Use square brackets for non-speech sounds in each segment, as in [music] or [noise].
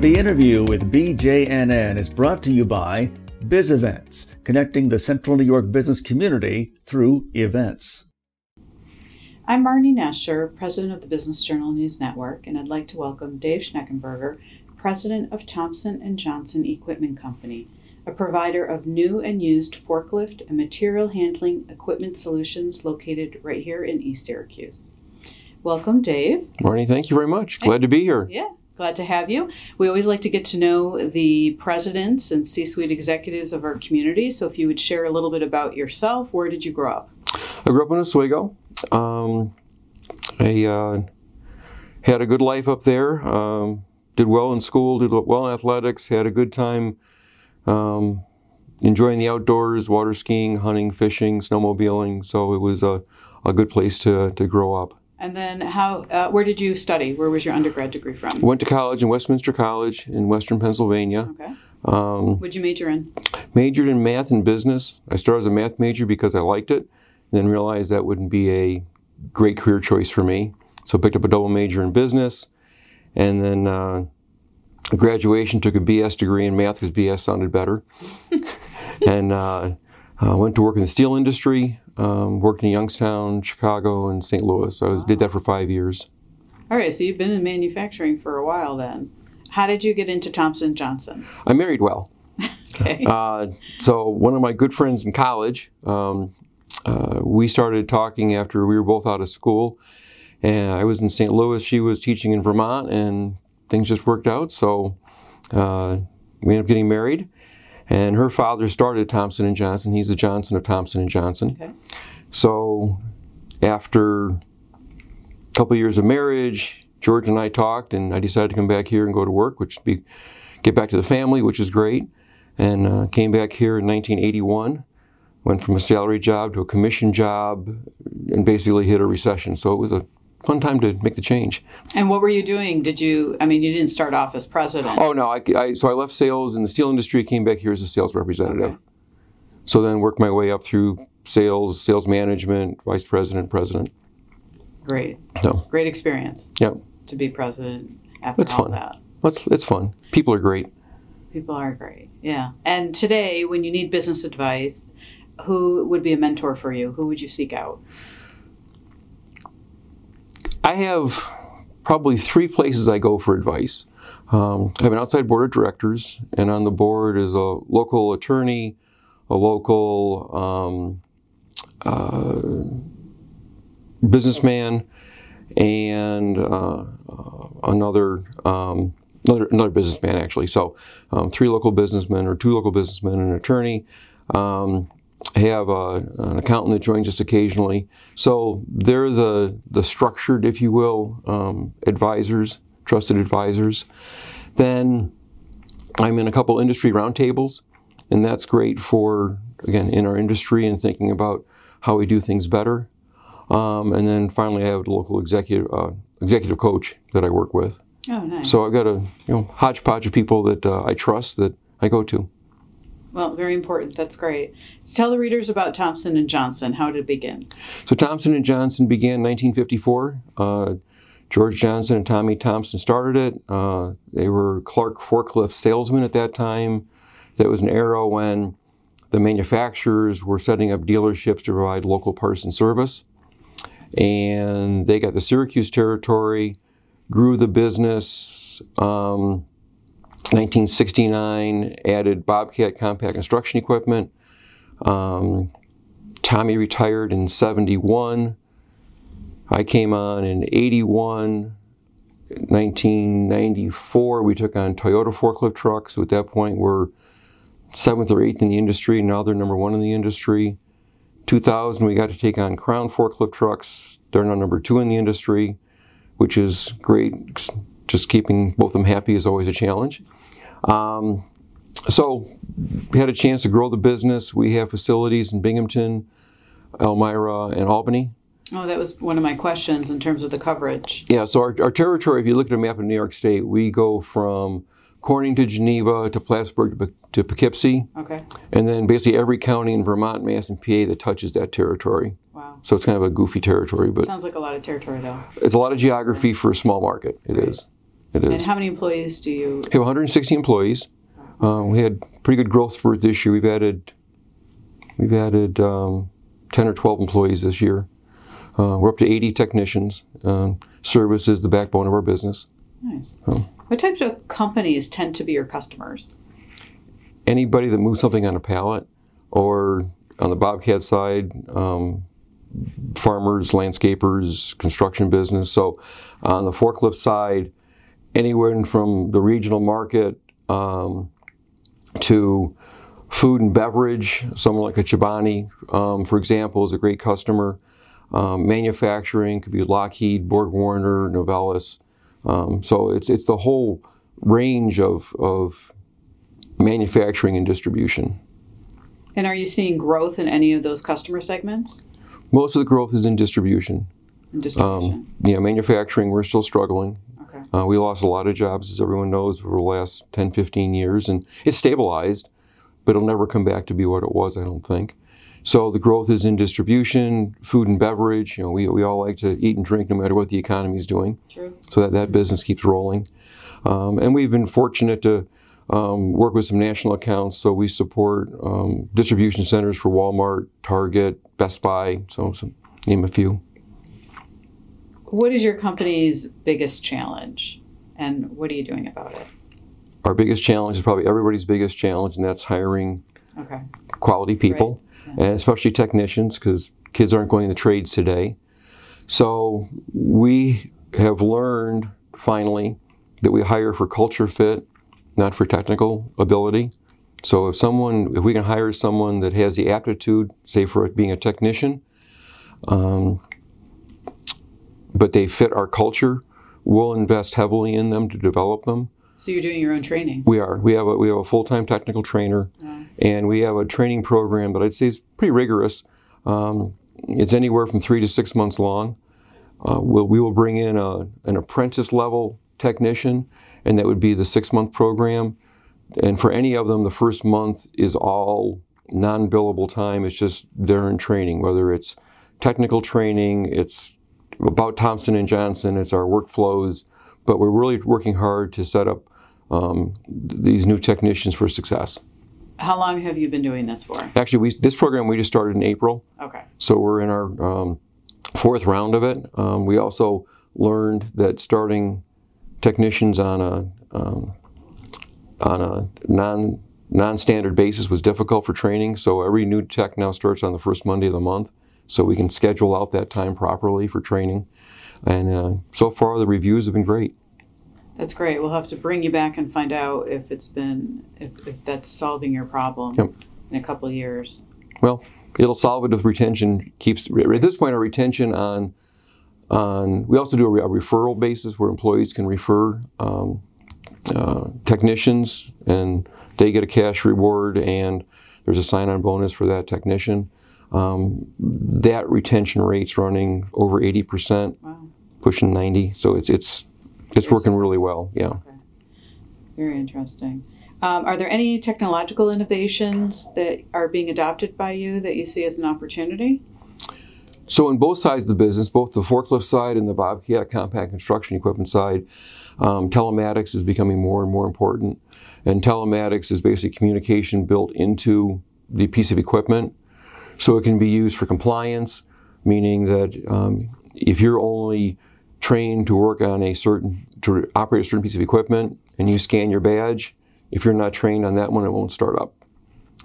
The interview with BJNN is brought to you by Biz Events, connecting the Central New York business community through events. I'm Marnie Nesher, President of the Business Journal News Network, and I'd like to welcome Dave Schneckenberger, President of Thompson and Johnson Equipment Company, a provider of new and used forklift and material handling equipment solutions located right here in East Syracuse. Welcome, Dave. Marnie, thank you very much. Glad to be here. Yeah, glad to have you. We always like to get to know the presidents and C suite executives of our community. So, if you would share a little bit about yourself, where did you grow up? I grew up in Oswego. Um, I uh, had a good life up there. Um, did well in school, did well in athletics, had a good time um, enjoying the outdoors, water skiing, hunting, fishing, snowmobiling. So it was a, a good place to, to grow up. And then, how? Uh, where did you study? Where was your undergrad degree from? Went to college in Westminster College in Western Pennsylvania. Okay. Um, What'd you major in? majored in math and business. I started as a math major because I liked it, then realized that wouldn't be a great career choice for me. So picked up a double major in business, and then uh, graduation took a BS degree in math because BS sounded better, [laughs] and uh, uh, went to work in the steel industry. Um, worked in Youngstown, Chicago, and St. Louis. I was, did that for five years. All right, so you've been in manufacturing for a while then. How did you get into Thompson Johnson? I married well. [laughs] Okay. Uh, so one of my good friends in college, um, uh, we started talking after we were both out of school, and I was in St. Louis. She was teaching in Vermont, and things just worked out. So uh, we ended up getting married. And her father started Thompson and Johnson. He's the Johnson of Thompson and Johnson. Okay. So after a couple years of marriage, George and I talked, and I decided to come back here and go to work, which be get back to the family, which is great. And uh, came back here in 1981. Went from a salary job to a commission job, and basically hit a recession. So it was a fun time to make the change. And what were you doing? Did you? I mean, you didn't start off as president. Oh no! I, I, so I left sales in the steel industry. Came back here as a sales representative. Okay. So then worked my way up through sales, sales management, vice president, president. Great, So great experience yeah, to be president after It's all fun. that. it's it's fun. People are great. People are great. Yeah. And today, when you need business advice, who would be a mentor for you? Who would you seek out? I have probably three places I go for advice. Um, I have an outside board of directors, and on the board is a local attorney, a local um, uh, businessman, and uh, uh, another, um, another another businessman actually. So um, three local businessmen or two local businessmen and an attorney. Um, have a, an accountant that joins us occasionally. So they're the, the structured, if you will, um, advisors, trusted advisors. Then I'm in a couple industry roundtables, and that's great for, again, in our industry and thinking about how we do things better. Um, and then finally, I have a local executive, uh, executive coach that I work with. Oh, nice. So I've got a you know hodgepodge of people that uh, I trust that I go to. Well, very important. That's great. So tell the readers about Thompson and Johnson. How did it begin? So Thompson and Johnson began 1954. Uh, George Johnson and Tommy Thompson started it. Uh, they were Clark forklift salesmen at that time. That was an era when the manufacturers were setting up dealerships to provide local parts and service. And they got the Syracuse territory, grew the business. Um, 1969, added Bobcat compact construction equipment. Um, Tommy retired in 71. I came on in 81. 1994, we took on Toyota forklift trucks. So at that point, we're seventh or eighth in the industry. Now they're number one in the industry. 2000, we got to take on Crown forklift trucks. They're now number two in the industry, which is great. Just keeping both of them happy is always a challenge. Um, so we had a chance to grow the business. We have facilities in Binghamton, Elmira, and Albany. Oh, that was one of my questions in terms of the coverage. Yeah, so our, our territory, if you look at a map of New York State, we go from Corning to Geneva to Plattsburgh to, to Poughkeepsie, Okay. and then basically every county in Vermont, Mass, and PA that touches that territory. Wow. So it's kind of a goofy territory, but Sounds like a lot of territory, though. it's a lot of geography for a small market. It is. It And how many employees do you? We have 160 employees. Uh, we had pretty good growth spurt this year. We've added we've added um, 10 or 12 employees this year. Uh, we're up to 80 technicians. Um, service is the backbone of our business. Nice. Oh. What types of companies tend to be your customers? Anybody that moves something on a pallet, or on the Bobcat side, um, farmers, landscapers, construction business. So on the forklift side, anywhere from the regional market um, to food and beverage, someone like a Chobani, um, for example, is a great customer. Um, manufacturing could be Lockheed, Borg Warner, Novelis. Um, so it's it's the whole range of, of manufacturing and distribution. And are you seeing growth in any of those customer segments Most of the growth is in distribution. and distribution? Um, yeah, manufacturing, we're still struggling. Uh, we lost a lot of jobs, as everyone knows, over the last 10, 15 years, and it's stabilized, but it'll never come back to be what it was, I don't think. So the growth is in distribution, food and beverage. You know, we, we all like to eat and drink no matter what the economy is doing. True. So that, that business keeps rolling. Um, and we've been fortunate to um, work with some national accounts. So we support um, distribution centers for Walmart, Target, Best Buy, so, so name a few. What is your company's biggest challenge, and what are you doing about it? Our biggest challenge is probably everybody's biggest challenge, and that's hiring Okay. quality people, Right. and especially technicians, because kids aren't going to the trades today. So we have learned finally that we hire for culture fit, not for technical ability. So if someone, if we can hire someone that has the aptitude, say for being a technician, um, but they fit our culture, we'll invest heavily in them to develop them. So you're doing your own training. We are. We have a we have a full time technical trainer, Yeah. and we have a training program that I'd say is pretty rigorous. Um, it's anywhere from three to six months long. Uh, we'll, we will bring in a, an apprentice level technician, and that would be the six month program. And for any of them, the first month is all non billable time. It's just they're in training, whether it's technical training, it's about Thompson and Johnson, it's our workflows. But we're really working hard to set up um, th- these new technicians for success. How long have you been doing this for? Actually, we, this program we just started in April, Okay. so we're in our um, fourth round of it. Um, we also learned that starting technicians on a um, on a non non-standard basis was difficult for training. So every new tech now starts on the first Monday of the month, so we can schedule out that time properly for training. And uh, so far, the reviews have been great. That's great. We'll have to bring you back and find out if it's been if, if that's solving your problem Yep. in a couple years. Well, it'll solve it if retention keeps. At this point, our retention on on we also do a referral basis where employees can refer um, uh, technicians, and they get a cash reward, and there's a sign-on bonus for that technician. Um, that retention rate's running over 80 percent, Wow. pushing 90. So it's it's it's working really well. Yeah. Very interesting. Um, are there any technological innovations that are being adopted by you that you see as an opportunity? So in both sides of the business, both the forklift side and the Bobcat compact construction equipment side, um, telematics is becoming more and more important. And telematics is basically communication built into the piece of equipment. So it can be used for compliance, meaning that um, if you're only trained to work on a certain, to operate a certain piece of equipment and you scan your badge, if you're not trained on that one, it won't start up.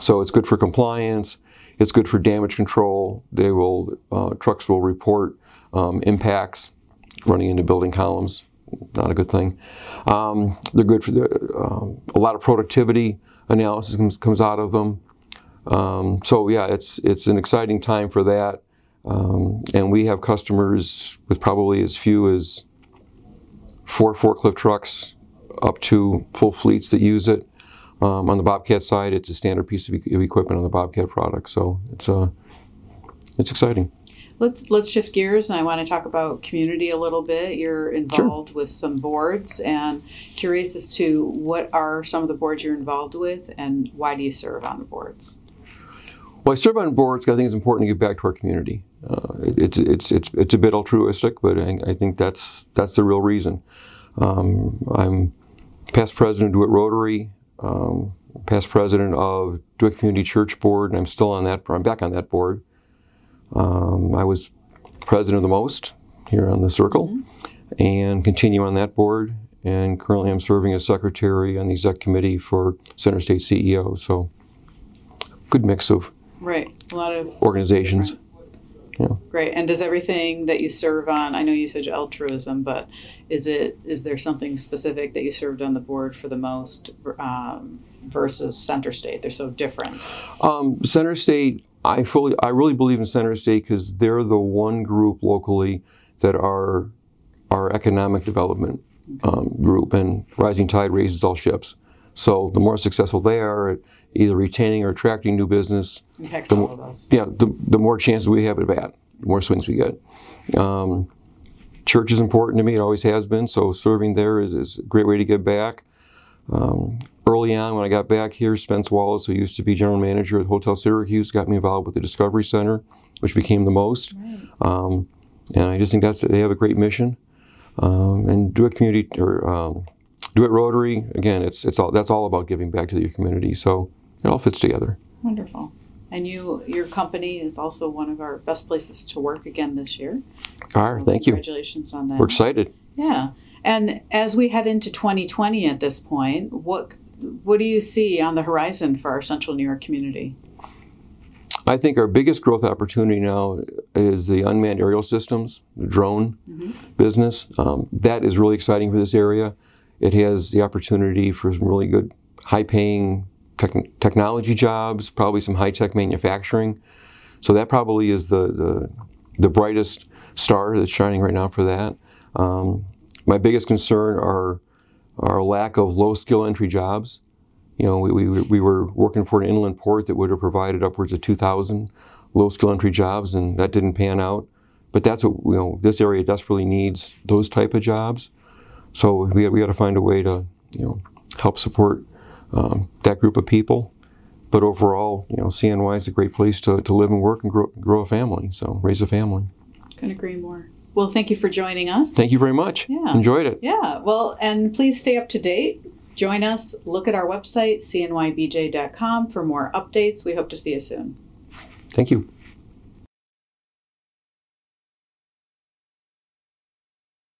So it's good for compliance. It's good for damage control. They will uh, trucks will report um, impacts running into building columns. Not a good thing. Um, they're good for the, um, a lot of productivity analysis comes, comes out of them. Um, so yeah, it's it's an exciting time for that. Um, and we have customers with probably as few as four forklift trucks up to full fleets that use it. Um, on the Bobcat side, it's a standard piece of, e- of equipment on the Bobcat product, so it's uh, it's exciting. Let's let's shift gears, and I want to talk about community a little bit. You're involved with some boards, and curious as to what are some of the boards you're involved with, and why do you serve on the boards? Well, I serve on boards. 'cause I think it's important to give back to our community. Uh, it, it's it's it's it's a bit altruistic, but I, I think that's that's the real reason. Um, I'm past president of DeWitt Rotary, um, past president of DeWitt Community Church Board, and I'm still on that. I'm back on that board. Um, I was president of the MOST here on the Circle, and continue on that board. And currently, I'm serving as secretary on the exec committee for Center State CEO. So, good mix of Right. A lot of organizations. Yeah. Great. And does everything that you serve on, I know you said altruism, but is it is there something specific that you served on the board for the MOST um, versus Center State? They're so different. Um, Center State, I fully, I really believe in Center State because they're the one group locally that are our economic development um, group, and rising tide raises all ships. So the more successful they are at either retaining or attracting new business, The us. yeah, the, the more chances we have at bat, the more swings we get. Um, church is important to me; it always has been. So serving there is, is a great way to give back. Um, early on, when I got back here, Spence Wallace, who used to be general manager at Hotel Syracuse, got me involved with the Discovery Center, which became the MOST. Right. Um, and I just think that's they have a great mission. Um, and a Community or um, DeWitt Rotary, again, it's it's all that's all about giving back to your community. So it all fits together. Wonderful. And you, your company is also one of our best places to work again this year. Right, thank you. Congratulations on that. We're excited. Yeah. And as we head into 2020 at this point, what what do you see on the horizon for our Central New York community? I think our biggest growth opportunity now is the unmanned aerial systems, the drone business. Um, that is really exciting for this area. It has the opportunity for some really good, high-paying tech- technology jobs, probably some high-tech manufacturing. So that probably is the the, the brightest star that's shining right now for that. Um, my biggest concern are our lack of low-skill entry jobs. You know, we, we, we were working for an inland port that would have provided upwards of 2,000 low skill entry jobs, and that didn't pan out. But that's what, you know, this area desperately needs those type of jobs. So we, we got to find a way to, you know, help support um, that group of people. But overall, you know, CNY is a great place to, to live and work and grow, grow a family, so raise a family. Couldn't agree more. Well, thank you for joining us. Thank you very much. Yeah. Enjoyed it. Yeah, well, and please stay up to date. Join us. Look at our website, cnybj.com, for more updates. We hope to see you soon. Thank you.